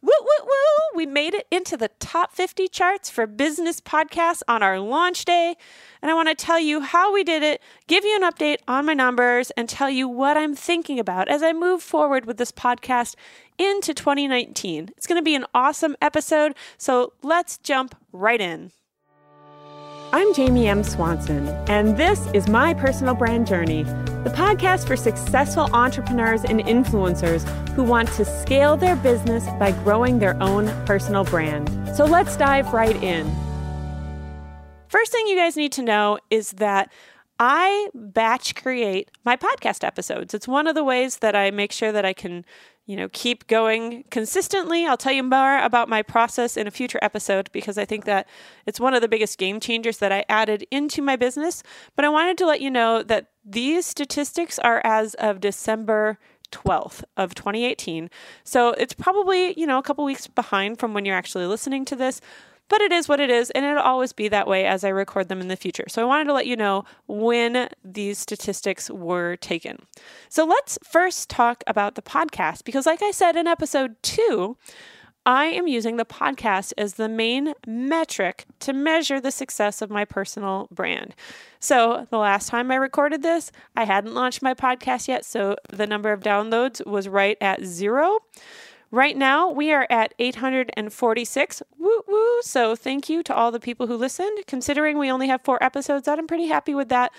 Woo, woo, woo! We made it into the top 50 charts for business podcasts on our launch day. And I want to tell you how we did it, give you an update on my numbers, and tell you what I'm thinking about as I move forward with this podcast into 2019. It's going to be an awesome episode, so let's jump right in. I'm Jamie M. Swanson, and this is my personal brand journey, the podcast for successful entrepreneurs and influencers who want to scale their business by growing their own personal brand. So let's dive right in. First thing you guys need to know is that I batch create my podcast episodes. It's one of the ways that I make sure that I can you know, keep going consistently. I'll tell you more about my process in a future episode because I think that it's one of the biggest game changers that I added into my business. But I wanted to let you know that these statistics are as of December 12th of 2018. So it's probably, you know, a couple weeks behind from when you're actually listening to this, but it is what it is, and it'll always be that way as I record them in the future. So I wanted to let you know when these statistics were taken. So let's first talk about the podcast, because like I said in episode two, I am using the podcast as the main metric to measure the success of my personal brand. So, the last time I recorded this, I hadn't launched my podcast yet, so the number of downloads was right at zero. Right now, we are at 846. Woo woo. So, thank you to all the people who listened. Considering we only have four episodes I'm pretty happy with that.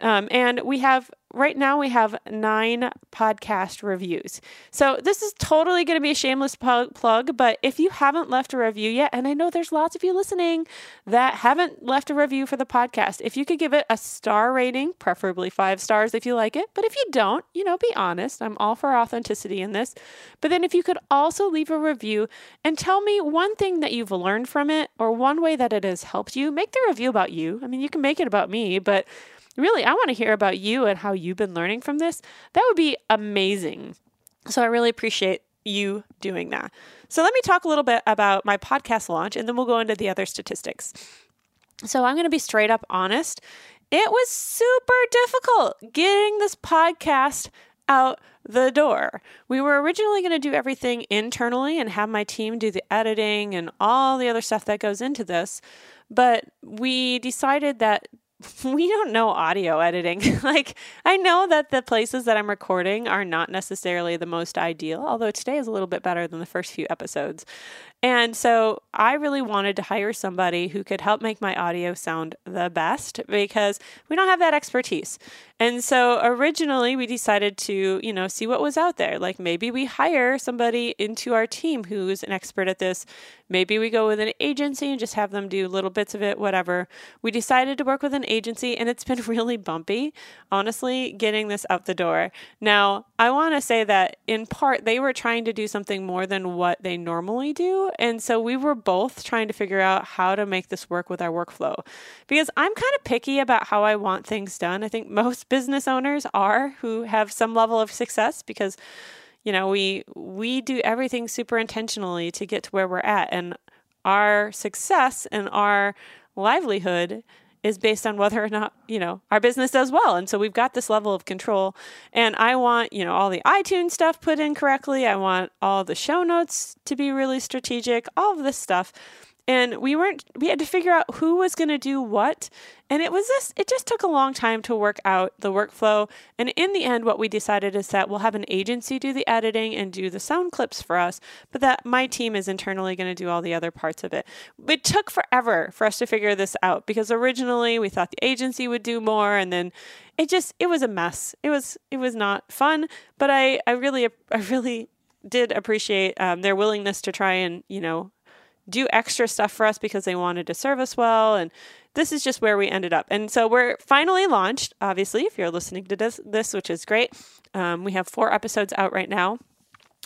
Um, and we have right now we have nine podcast reviews. So this is totally going to be a shameless plug, but if you haven't left a review yet, and I know there's lots of you listening that haven't left a review for the podcast, if you could give it a star rating, preferably five stars if you like it, but if you don't, you know, be honest. I'm all for authenticity in this. But then if you could also leave a review and tell me one thing that you've learned from it or one way that it has helped you, make the review about you. I mean, you can make it about me, but really, I want to hear about you and how you've been learning from this. That would be amazing. So I really appreciate you doing that. So let me talk a little bit about my podcast launch and then we'll go into the other statistics. So I'm going to be straight up honest. It was super difficult getting this podcast out the door. We were originally going to do everything internally and have my team do the editing and all the other stuff that goes into this. But we decided that we don't know audio editing. like, I know that the places that I'm recording are not necessarily the most ideal, although today is a little bit better than the first few episodes. And so I really wanted to hire somebody who could help make my audio sound the best because we don't have that expertise. And so originally we decided to, you know, see what was out there. Like maybe we hire somebody into our team who's an expert at this. Maybe we go with an agency and just have them do little bits of it, whatever. We decided to work with an agency and it's been really bumpy, honestly, getting this out the door. Now, I want to say that in part they were trying to do something more than what they normally do and so we were both trying to figure out how to make this work with our workflow because I'm kind of picky about how I want things done. I think most business owners are who have some level of success because you know, we we do everything super intentionally to get to where we're at and our success and our livelihood is based on whether or not, you know, our business does well. And so we've got this level of control. And I want, you know, all the iTunes stuff put in correctly. I want all the show notes to be really strategic, all of this stuff and we weren't we had to figure out who was going to do what. And it was this it just took a long time to work out the workflow. And in the end what we decided is that we'll have an agency do the editing and do the sound clips for us but that my team is internally going to do all the other parts of it. It took forever for us to figure this out because originally we thought the agency would do more and then it just it was a mess. It was it was not fun but i i really i really did appreciate um, their willingness to try and you know do extra stuff for us because they wanted to serve us well. And this is just where we ended up. And so we're finally launched, obviously, if you're listening to this, this which is great. Um, we have four episodes out right now.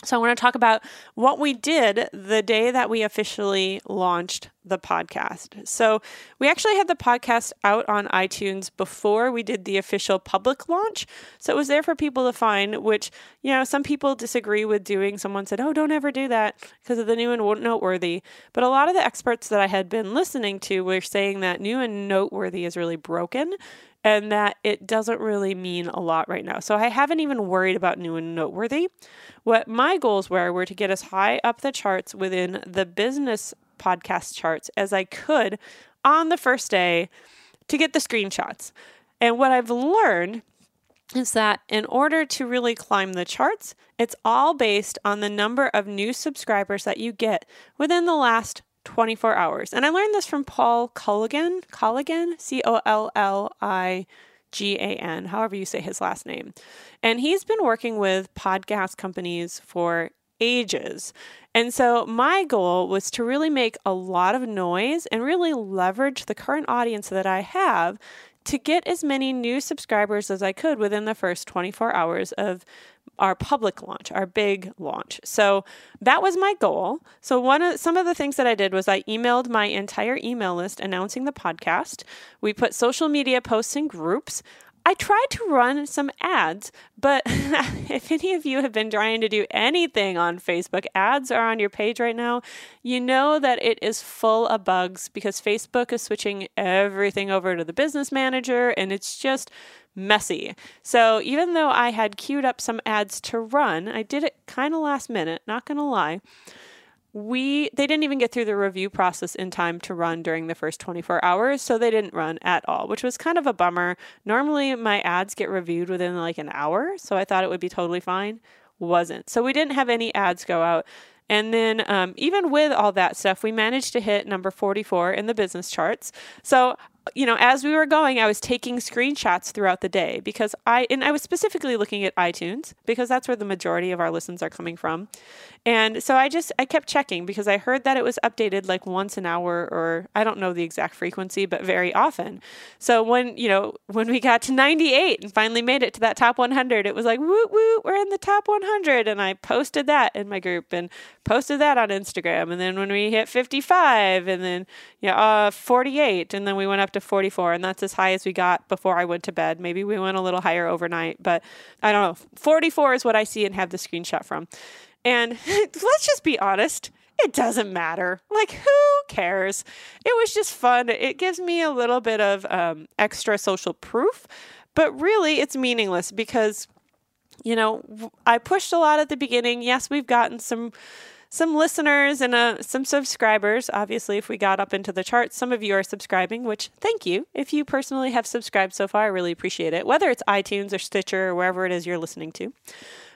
So, I want to talk about what we did the day that we officially launched the podcast. So, we actually had the podcast out on iTunes before we did the official public launch. So, it was there for people to find, which, you know, some people disagree with doing. Someone said, oh, don't ever do that because of the new and noteworthy. But a lot of the experts that I had been listening to were saying that new and noteworthy is really broken and that it doesn't really mean a lot right now. So I haven't even worried about new and noteworthy. What my goals were were to get as high up the charts within the business podcast charts as I could on the first day to get the screenshots. And what I've learned is that in order to really climb the charts, it's all based on the number of new subscribers that you get within the last 24 hours. And I learned this from Paul Colligan, Colligan, C O L L I G A N, however you say his last name. And he's been working with podcast companies for ages. And so my goal was to really make a lot of noise and really leverage the current audience that I have to get as many new subscribers as I could within the first 24 hours of our public launch, our big launch. So that was my goal. So one of some of the things that I did was I emailed my entire email list announcing the podcast. We put social media posts in groups. I tried to run some ads, but if any of you have been trying to do anything on Facebook, ads are on your page right now. You know that it is full of bugs because Facebook is switching everything over to the business manager and it's just messy. So even though I had queued up some ads to run, I did it kind of last minute, not going to lie we they didn't even get through the review process in time to run during the first 24 hours so they didn't run at all which was kind of a bummer. Normally my ads get reviewed within like an hour so i thought it would be totally fine. Wasn't. So we didn't have any ads go out. And then, um, even with all that stuff, we managed to hit number 44 in the business charts. So you know, as we were going, I was taking screenshots throughout the day because I, and I was specifically looking at iTunes because that's where the majority of our listens are coming from. And so I just, I kept checking because I heard that it was updated like once an hour or I don't know the exact frequency, but very often. So when, you know, when we got to 98 and finally made it to that top 100, it was like, woot, woot, we're in the top 100. And I posted that in my group and posted that on Instagram. And then when we hit 55 and then, yeah, uh, 48, and then we went up to 44, and that's as high as we got before I went to bed. Maybe we went a little higher overnight, but I don't know. 44 is what I see and have the screenshot from. And let's just be honest, it doesn't matter. Like, who cares? It was just fun. It gives me a little bit of um, extra social proof, but really it's meaningless because, you know, I pushed a lot at the beginning. Yes, we've gotten some some listeners and uh, some subscribers. Obviously, if we got up into the charts, some of you are subscribing, which thank you. If you personally have subscribed so far, I really appreciate it, whether it's iTunes or Stitcher or wherever it is you're listening to.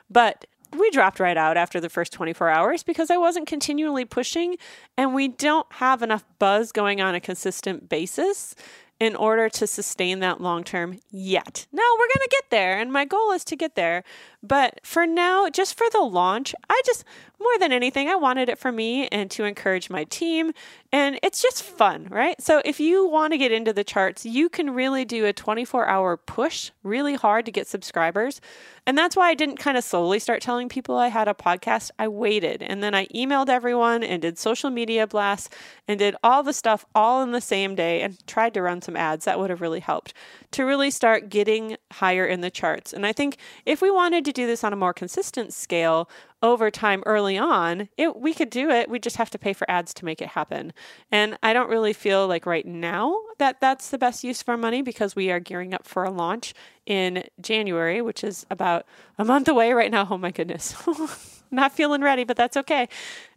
But we dropped right out after the first 24 hours because I wasn't continually pushing and we don't have enough buzz going on a consistent basis in order to sustain that long term yet. Now we're going to get there, and my goal is to get there. But for now, just for the launch, I just, more than anything, I wanted it for me and to encourage my team. And it's just fun, right? So if you want to get into the charts, you can really do a 24 hour push really hard to get subscribers. And that's why I didn't kind of slowly start telling people I had a podcast. I waited and then I emailed everyone and did social media blasts and did all the stuff all in the same day and tried to run some ads. That would have really helped to really start getting higher in the charts. And I think if we wanted to do this on a more consistent scale, over time early on, it, we could do it. We just have to pay for ads to make it happen. And I don't really feel like right now that that's the best use of our money because we are gearing up for a launch in January, which is about a month away right now. Oh my goodness. Not feeling ready, but that's okay.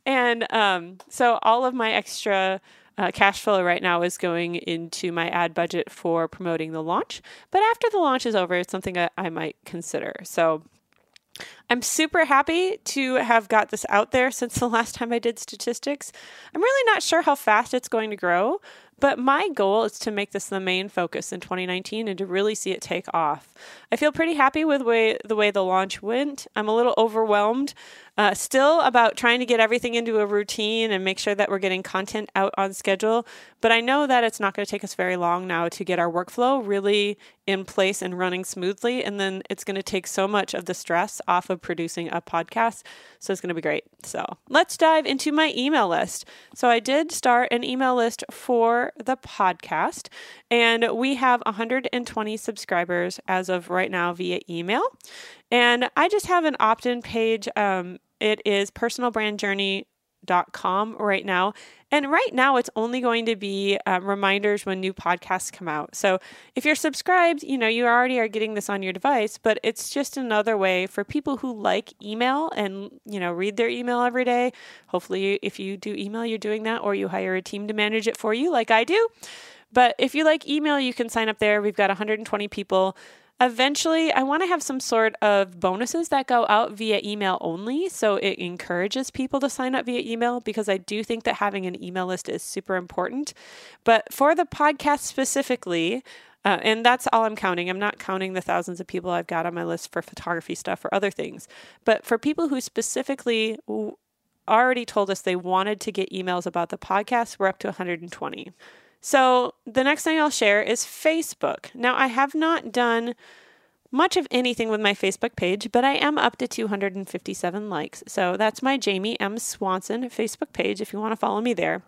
And um, so all of my extra uh, cash flow right now is going into my ad budget for promoting the launch. But after the launch is over, it's something that I might consider. So I'm super happy to have got this out there since the last time I did statistics. I'm really not sure how fast it's going to grow, but my goal is to make this the main focus in 2019 and to really see it take off. I feel pretty happy with way the, way the launch went. I'm a little overwhelmed uh, still about trying to get everything into a routine and make sure that we're getting content out on schedule. But I know that it's not going to take us very long now to get our workflow really in place and running smoothly. And then it's going to take so much of the stress off of producing a podcast. So it's going to be great. So let's dive into my email list. So I did start an email list for the podcast, and we have 120 subscribers as of right now via email. And I just have an opt in page. Um, it is personal brand journey com right now. And right now, it's only going to be um, reminders when new podcasts come out. So if you're subscribed, you know, you already are getting this on your device, but it's just another way for people who like email and, you know, read their email every day. Hopefully, if you do email, you're doing that, or you hire a team to manage it for you, like I do. But if you like email, you can sign up there. We've got 120 people. Eventually, I want to have some sort of bonuses that go out via email only. So it encourages people to sign up via email because I do think that having an email list is super important. But for the podcast specifically, uh, and that's all I'm counting. I'm not counting the thousands of people I've got on my list for photography stuff or other things. But for people who specifically already told us they wanted to get emails about the podcast, we're up to 120. So, the next thing I'll share is Facebook. Now, I have not done much of anything with my Facebook page, but I am up to 257 likes. So, that's my Jamie M. Swanson Facebook page if you want to follow me there.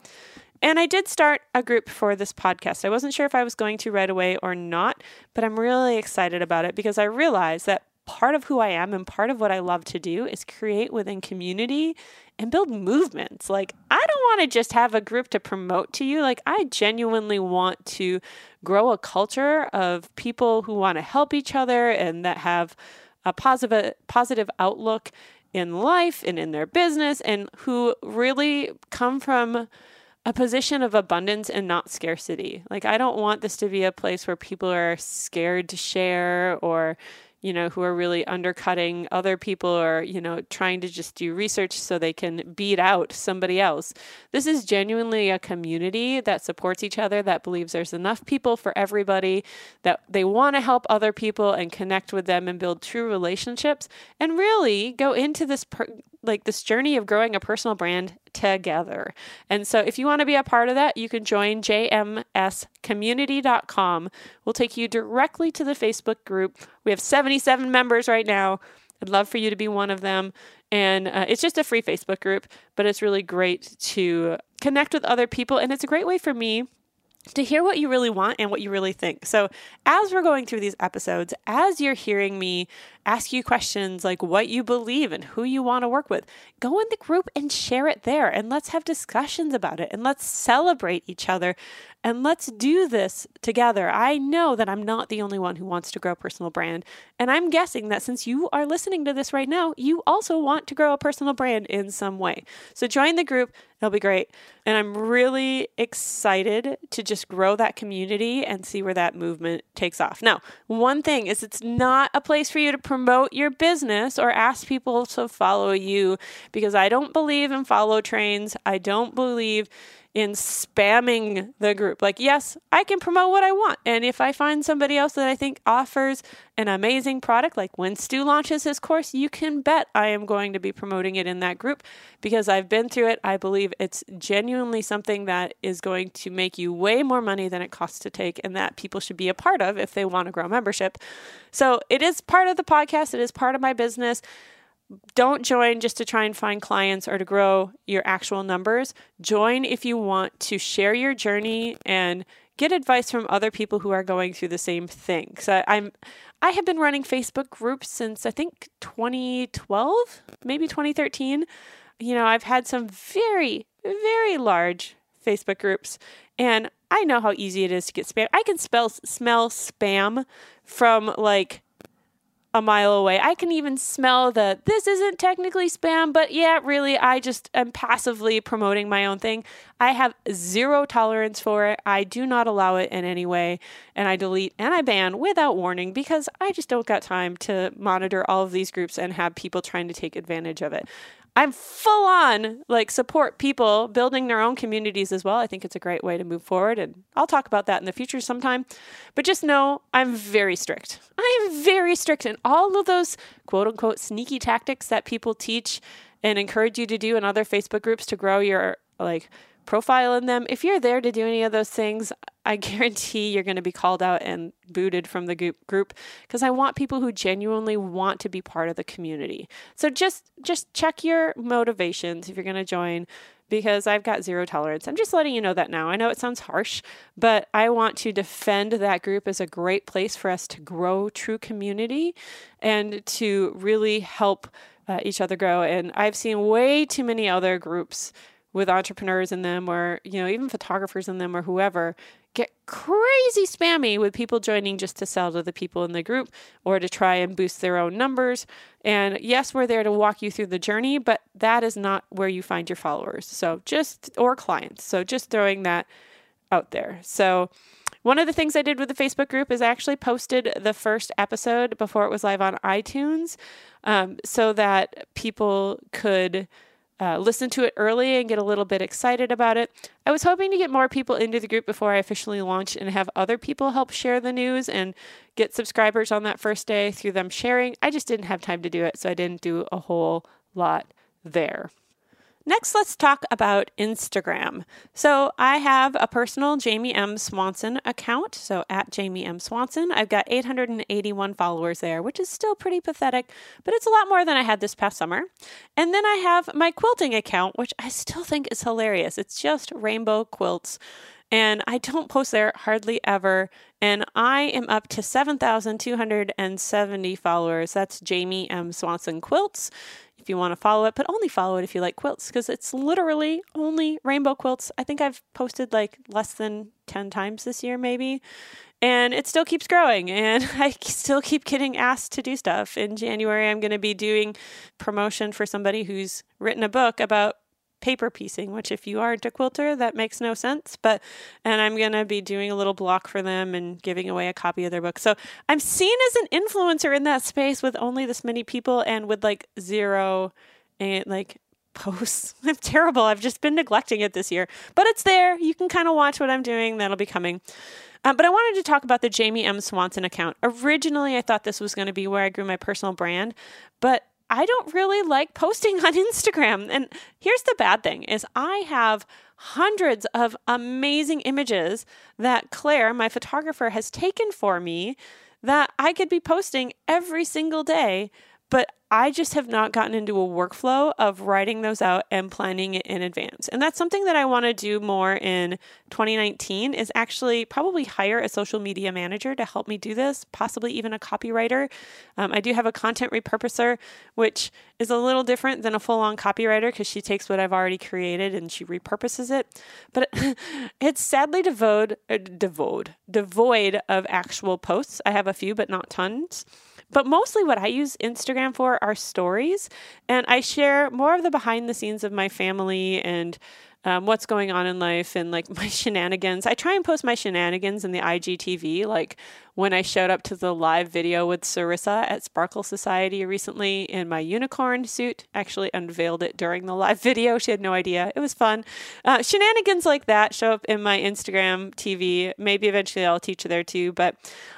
And I did start a group for this podcast. I wasn't sure if I was going to right away or not, but I'm really excited about it because I realized that part of who I am and part of what I love to do is create within community and build movements. Like, I don't want to just have a group to promote to you. Like, I genuinely want to grow a culture of people who want to help each other and that have a positive positive outlook in life and in their business and who really come from a position of abundance and not scarcity. Like I don't want this to be a place where people are scared to share or you know, who are really undercutting other people or, you know, trying to just do research so they can beat out somebody else. This is genuinely a community that supports each other, that believes there's enough people for everybody, that they want to help other people and connect with them and build true relationships and really go into this per- like this journey of growing a personal brand together. And so if you want to be a part of that, you can join jmscommunity.com. We'll take you directly to the Facebook group. We have 77 members right now. I'd love for you to be one of them. And uh, it's just a free Facebook group, but it's really great to connect with other people. And it's a great way for me to hear what you really want and what you really think. So, as we're going through these episodes, as you're hearing me ask you questions like what you believe and who you want to work with, go in the group and share it there and let's have discussions about it and let's celebrate each other and let's do this together. I know that I'm not the only one who wants to grow a personal brand. And I'm guessing that since you are listening to this right now, you also want to grow a personal brand in some way. So join the group, it'll be great. And I'm really excited to just grow that community and see where that movement takes off. Now, one thing is it's not a place for you to promote your business or ask people to follow you because I don't believe in follow trains. I don't believe in spamming the group. Like, yes, I can promote what I want. And if I find somebody else that I think offers an amazing product, like when Stu launches his course, you can bet I am going to be promoting it in that group because I've been through it. I believe it's genuinely something that is going to make you way more money than it costs to take and that people should be a part of if they want to grow membership. So it is part of the podcast, it is part of my business don't join just to try and find clients or to grow your actual numbers. Join if you want to share your journey and get advice from other people who are going through the same thing. So I'm I have been running Facebook groups since I think 2012, maybe 2013. You know, I've had some very very large Facebook groups and I know how easy it is to get spam. I can spell smell spam from like a mile away. I can even smell the this isn't technically spam, but yeah, really, I just am passively promoting my own thing. I have zero tolerance for it. I do not allow it in any way, and I delete and I ban without warning because I just don't got time to monitor all of these groups and have people trying to take advantage of it. I'm full on like support people building their own communities as well. I think it's a great way to move forward and I'll talk about that in the future sometime. But just know I'm very strict. I am very strict in all of those quote unquote sneaky tactics that people teach and encourage you to do in other Facebook groups to grow your like profile in them. If you're there to do any of those things, I guarantee you're going to be called out and booted from the group because I want people who genuinely want to be part of the community. So just just check your motivations if you're going to join because I've got zero tolerance. I'm just letting you know that now. I know it sounds harsh, but I want to defend that group as a great place for us to grow true community and to really help uh, each other grow. And I've seen way too many other groups with entrepreneurs in them or you know even photographers in them or whoever get crazy spammy with people joining just to sell to the people in the group or to try and boost their own numbers. And yes, we're there to walk you through the journey, but that is not where you find your followers. So just, or clients. So just throwing that out there. So, one of the things I did with the Facebook group is I actually posted the first episode before it was live on iTunes um, so that people could uh, listen to it early and get a little bit excited about it. I was hoping to get more people into the group before I officially launch and have other people help share the news and get subscribers on that first day through them sharing. I just didn't have time to do it, so I didn't do a whole lot there. Next, let's talk about Instagram. So, I have a personal Jamie M. Swanson account. So, at Jamie M. Swanson, I've got 881 followers there, which is still pretty pathetic, but it's a lot more than I had this past summer. And then I have my quilting account, which I still think is hilarious. It's just rainbow quilts. And I don't post there hardly ever. And I am up to 7,270 followers. That's Jamie M. Swanson Quilts if you want to follow it, but only follow it if you like quilts because it's literally only rainbow quilts. I think I've posted like less than 10 times this year, maybe. And it still keeps growing, and I still keep getting asked to do stuff. In January, I'm going to be doing promotion for somebody who's written a book about paper piecing, which if you aren't a quilter, that makes no sense. But and I'm gonna be doing a little block for them and giving away a copy of their book. So I'm seen as an influencer in that space with only this many people and with like zero and like posts. I'm terrible. I've just been neglecting it this year. But it's there. You can kind of watch what I'm doing. That'll be coming. Um, but I wanted to talk about the Jamie M. Swanson account. Originally, I thought this was going to be where I grew my personal brand, but I don't really like posting on Instagram. And here's the bad thing is I have hundreds of amazing images that Claire, my photographer, has taken for me that I could be posting every single day, but I just have not gotten into a workflow of writing those out and planning it in advance. And that's something that I want to do more in 2019 is actually probably hire a social media manager to help me do this, possibly even a copywriter. Um, I do have a content repurposer, which is a little different than a full on copywriter because she takes what I've already created and she repurposes it. But it's sadly devoid, uh, devoid, devoid of actual posts. I have a few, but not tons. But mostly what I use Instagram for are stories. And I share more of the behind the scenes of my family and um, what's going on in life and like my shenanigans. I try and post my shenanigans in the IGTV, like when I showed up to the live video with Sarissa at Sparkle Society recently in my unicorn suit. Actually, unveiled it during the live video. She had no idea. It was fun. Uh, shenanigans like that show up in my Instagram TV. Maybe eventually I'll teach there too, but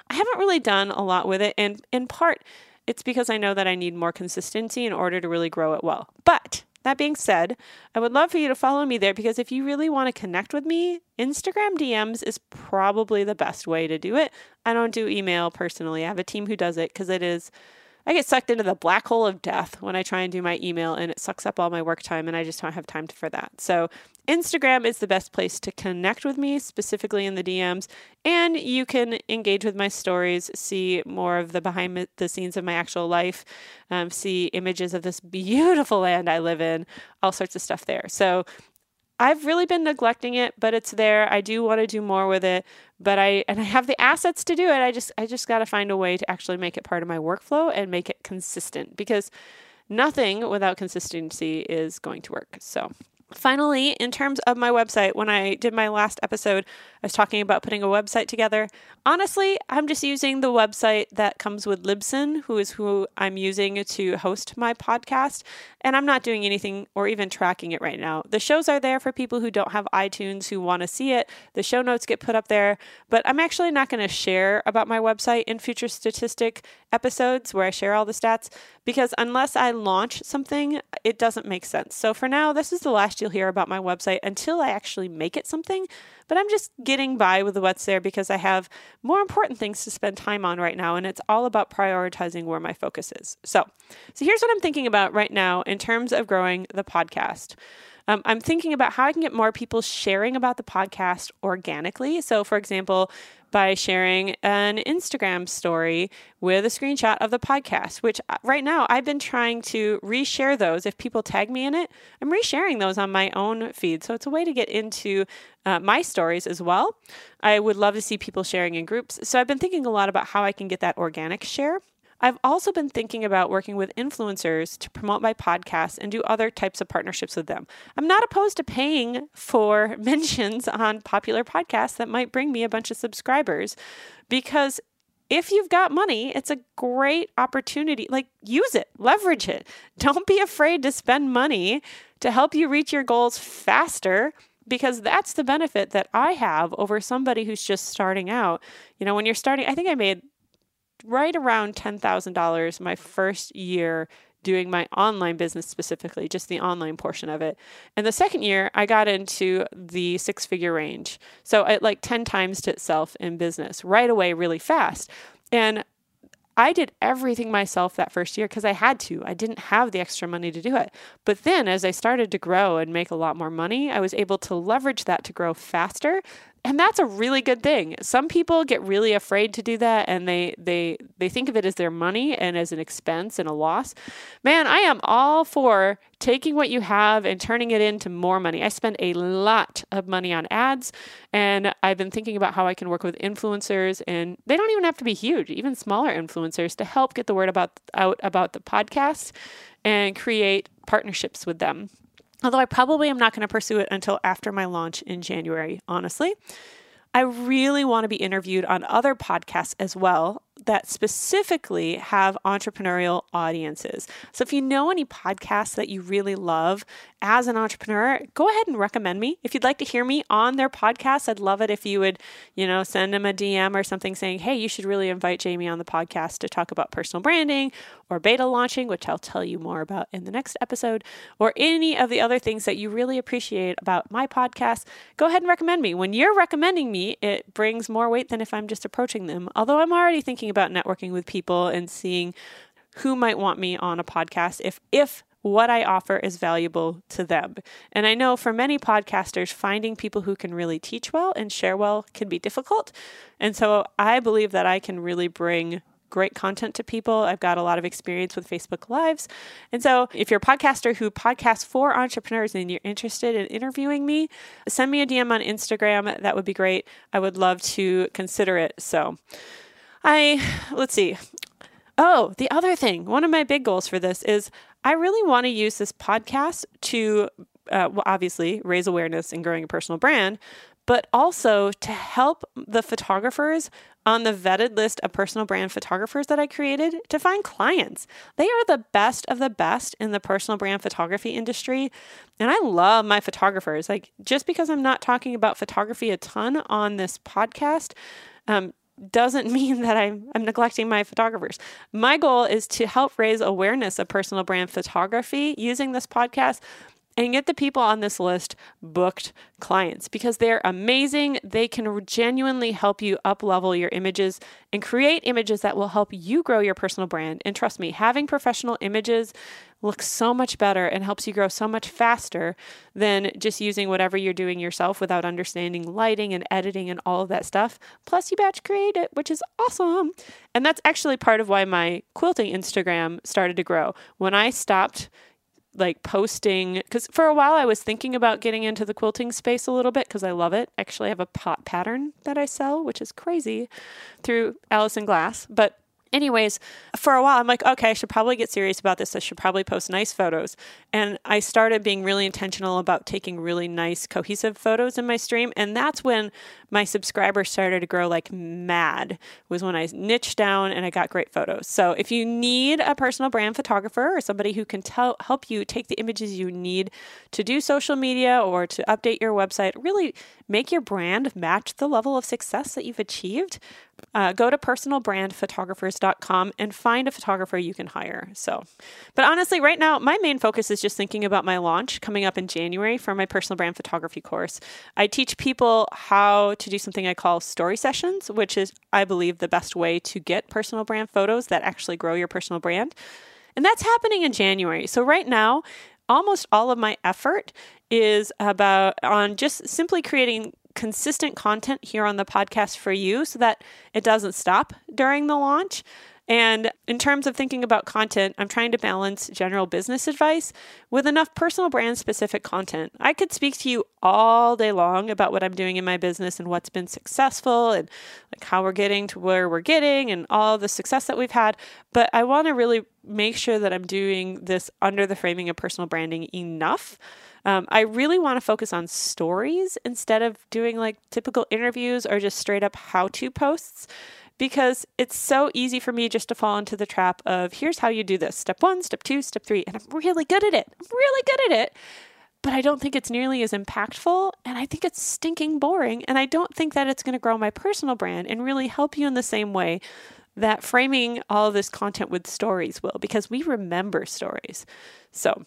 I haven't really done a lot with it. And in part, it's because I know that I need more consistency in order to really grow it well. But that being said, I would love for you to follow me there because if you really want to connect with me, Instagram DMs is probably the best way to do it. I don't do email personally. I have a team who does it because it is I get sucked into the black hole of death when I try and do my email and it sucks up all my work time and I just don't have time for that. So, Instagram is the best place to connect with me, specifically in the DMs, and you can engage with my stories, see more of the behind the scenes of my actual life, um, see images of this beautiful land I live in, all sorts of stuff there. So, I've really been neglecting it, but it's there. I do want to do more with it, but I and I have the assets to do it. I just I just got to find a way to actually make it part of my workflow and make it consistent because nothing without consistency is going to work. So, Finally, in terms of my website, when I did my last episode, I was talking about putting a website together. Honestly, I'm just using the website that comes with Libsyn, who is who I'm using to host my podcast, and I'm not doing anything or even tracking it right now. The shows are there for people who don't have iTunes who want to see it. The show notes get put up there, but I'm actually not going to share about my website in future statistic episodes where I share all the stats because unless I launch something, it doesn't make sense. So for now, this is the last you'll hear about my website until I actually make it something. But I'm just getting by with what's there because I have more important things to spend time on right now, and it's all about prioritizing where my focus is. So, so here's what I'm thinking about right now in terms of growing the podcast. Um, I'm thinking about how I can get more people sharing about the podcast organically. So, for example, by sharing an Instagram story with a screenshot of the podcast, which uh, right now I've been trying to reshare those. If people tag me in it, I'm resharing those on my own feed. So it's a way to get into uh, my stories as well. I would love to see people sharing in groups. So I've been thinking a lot about how I can get that organic share. I've also been thinking about working with influencers to promote my podcast and do other types of partnerships with them. I'm not opposed to paying for mentions on popular podcasts that might bring me a bunch of subscribers because if you've got money, it's a great opportunity. Like, use it, leverage it. Don't be afraid to spend money to help you reach your goals faster because that's the benefit that I have over somebody who's just starting out. You know, when you're starting, I think I made right around $10,000 my first year doing my online business specifically, just the online portion of it. And the second year, I got into the six figure range. So it like 10 times to itself in business right away, really fast. And I did everything myself that first year because I had to. I didn't have the extra money to do it. But then as I started to grow and make a lot more money, I was able to leverage that to grow faster and that's a really good thing. Some people get really afraid to do that and they they they think of it as their money and as an expense and a loss. Man, I am all for taking what you have and turning it into more money. I spend a lot of money on ads and I've been thinking about how I can work with influencers and they don't even have to be huge, even smaller influencers to help get the word about out about the podcast and create partnerships with them. Although I probably am not going to pursue it until after my launch in January, honestly. I really want to be interviewed on other podcasts as well that specifically have entrepreneurial audiences. So if you know any podcasts that you really love as an entrepreneur, go ahead and recommend me. If you'd like to hear me on their podcast, I'd love it if you would, you know, send them a DM or something saying, "Hey, you should really invite Jamie on the podcast to talk about personal branding or beta launching, which I'll tell you more about in the next episode, or any of the other things that you really appreciate about my podcast." Go ahead and recommend me. When you're recommending me, it brings more weight than if I'm just approaching them. Although I'm already thinking about networking with people and seeing who might want me on a podcast if if what I offer is valuable to them. And I know for many podcasters, finding people who can really teach well and share well can be difficult. And so I believe that I can really bring great content to people. I've got a lot of experience with Facebook Lives. And so, if you're a podcaster who podcasts for entrepreneurs and you're interested in interviewing me, send me a DM on Instagram. That would be great. I would love to consider it. So, I, let's see. Oh, the other thing, one of my big goals for this is I really want to use this podcast to, uh, well, obviously, raise awareness and growing a personal brand, but also to help the photographers on the vetted list of personal brand photographers that I created to find clients. They are the best of the best in the personal brand photography industry. And I love my photographers. Like, just because I'm not talking about photography a ton on this podcast, um, doesn't mean that I'm, I'm neglecting my photographers. My goal is to help raise awareness of personal brand photography using this podcast and get the people on this list booked clients because they're amazing. They can genuinely help you up level your images and create images that will help you grow your personal brand. And trust me, having professional images looks so much better and helps you grow so much faster than just using whatever you're doing yourself without understanding lighting and editing and all of that stuff. Plus, you batch create it, which is awesome. And that's actually part of why my quilting Instagram started to grow. When I stopped like posting because for a while I was thinking about getting into the quilting space a little bit because I love it. Actually, I have a pot pattern that I sell, which is crazy through Alison Glass. But anyways, for a while, I'm like, okay, I should probably get serious about this. I should probably post nice photos. And I started being really intentional about taking really nice, cohesive photos in my stream. And that's when my subscribers started to grow like mad, was when I niched down and I got great photos. So if you need a personal brand photographer or somebody who can tell, help you take the images you need to do social media or to update your website, really make your brand match the level of success that you've achieved, uh, go to personalbrandphotographers.com and find a photographer you can hire. So, but honestly, right now, my main focus is just thinking about my launch coming up in January for my personal brand photography course. I teach people how to do something I call story sessions, which is, I believe, the best way to get personal brand photos that actually grow your personal brand. And that's happening in January. So, right now, almost all of my effort is about on just simply creating consistent content here on the podcast for you so that it doesn't stop during the launch. And in terms of thinking about content, I'm trying to balance general business advice with enough personal brand specific content. I could speak to you all day long about what I'm doing in my business and what's been successful and like how we're getting to where we're getting and all the success that we've had, but I want to really make sure that I'm doing this under the framing of personal branding enough. Um, I really want to focus on stories instead of doing like typical interviews or just straight up how to posts because it's so easy for me just to fall into the trap of here's how you do this step one, step two, step three. And I'm really good at it. I'm really good at it. But I don't think it's nearly as impactful. And I think it's stinking boring. And I don't think that it's going to grow my personal brand and really help you in the same way that framing all this content with stories will, because we remember stories. So,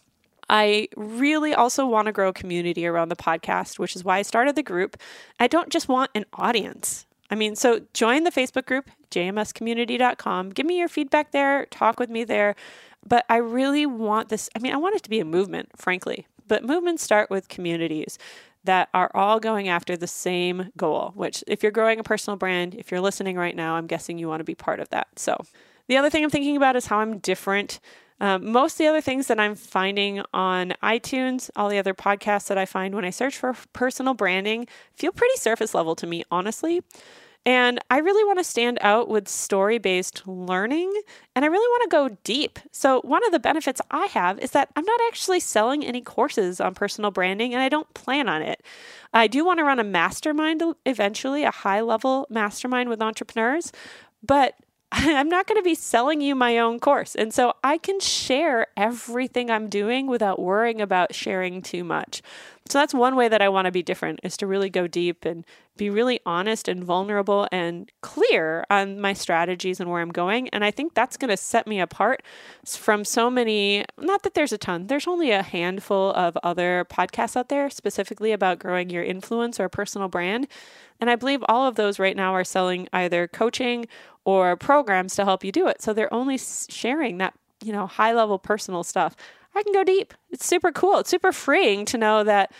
I really also want to grow a community around the podcast, which is why I started the group. I don't just want an audience. I mean, so join the Facebook group, jmscommunity.com. Give me your feedback there, talk with me there. But I really want this. I mean, I want it to be a movement, frankly. But movements start with communities that are all going after the same goal, which, if you're growing a personal brand, if you're listening right now, I'm guessing you want to be part of that. So, the other thing I'm thinking about is how I'm different. Um, most of the other things that I'm finding on iTunes, all the other podcasts that I find when I search for personal branding, feel pretty surface level to me, honestly. And I really want to stand out with story based learning and I really want to go deep. So, one of the benefits I have is that I'm not actually selling any courses on personal branding and I don't plan on it. I do want to run a mastermind eventually, a high level mastermind with entrepreneurs, but I'm not going to be selling you my own course. And so I can share everything I'm doing without worrying about sharing too much. So that's one way that I want to be different is to really go deep and be really honest and vulnerable and clear on my strategies and where I'm going. And I think that's going to set me apart from so many, not that there's a ton, there's only a handful of other podcasts out there specifically about growing your influence or personal brand. And I believe all of those right now are selling either coaching or programs to help you do it. So they're only sharing that, you know, high level personal stuff. I can go deep. It's super cool. It's super freeing to know that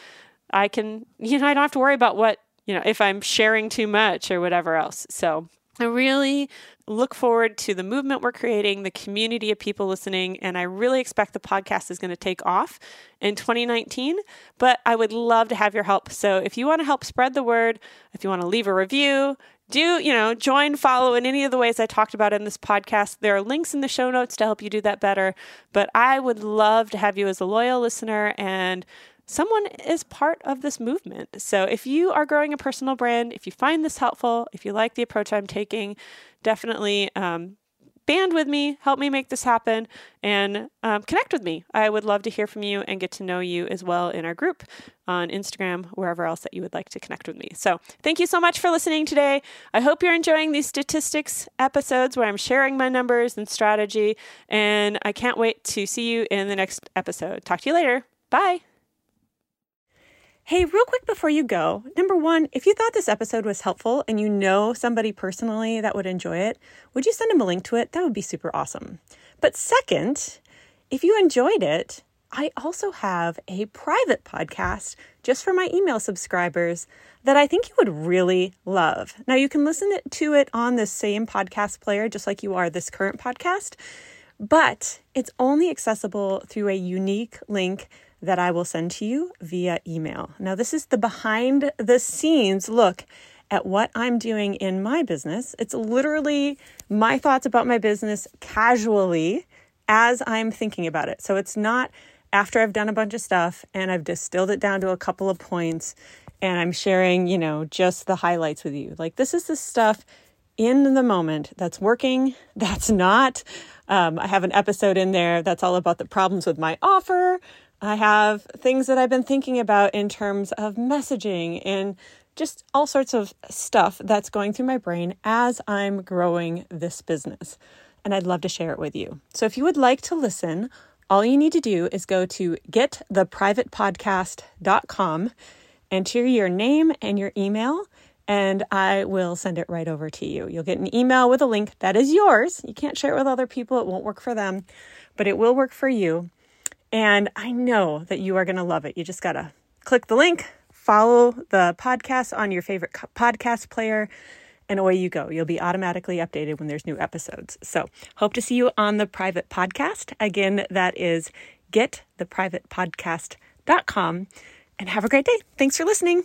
I can, you know, I don't have to worry about what, you know, if I'm sharing too much or whatever else. So I really look forward to the movement we're creating, the community of people listening, and I really expect the podcast is going to take off in 2019. But I would love to have your help. So if you want to help spread the word, if you want to leave a review, do, you know, join, follow in any of the ways I talked about in this podcast. There are links in the show notes to help you do that better. But I would love to have you as a loyal listener and someone is part of this movement. So if you are growing a personal brand, if you find this helpful, if you like the approach I'm taking, definitely um, band with me, help me make this happen, and um, connect with me. I would love to hear from you and get to know you as well in our group on Instagram, wherever else that you would like to connect with me. So, thank you so much for listening today. I hope you're enjoying these statistics episodes where I'm sharing my numbers and strategy, and I can't wait to see you in the next episode. Talk to you later. Bye. Hey, real quick before you go, number one, if you thought this episode was helpful and you know somebody personally that would enjoy it, would you send them a link to it? That would be super awesome. But second, if you enjoyed it, I also have a private podcast just for my email subscribers that I think you would really love. Now, you can listen to it on the same podcast player, just like you are this current podcast, but it's only accessible through a unique link that I will send to you via email. Now, this is the behind the scenes look at what I'm doing in my business. It's literally my thoughts about my business casually as I'm thinking about it. So it's not after I've done a bunch of stuff and I've distilled it down to a couple of points and I'm sharing, you know, just the highlights with you. Like, this is the stuff in the moment that's working, that's not. Um, I have an episode in there that's all about the problems with my offer. I have things that I've been thinking about in terms of messaging and just all sorts of stuff that's going through my brain as I'm growing this business. And I'd love to share it with you. So if you would like to listen, all you need to do is go to gettheprivatepodcast.com, enter your name and your email, and I will send it right over to you. You'll get an email with a link that is yours. You can't share it with other people, it won't work for them, but it will work for you And I know that you are going to love it. You just got to click the link, follow the podcast on your favorite podcast player, and away you go. You'll be automatically updated when there's new episodes. So, hope to see you on the private podcast. Again, that is gettheprivatepodcast.com. And have a great day. Thanks for listening.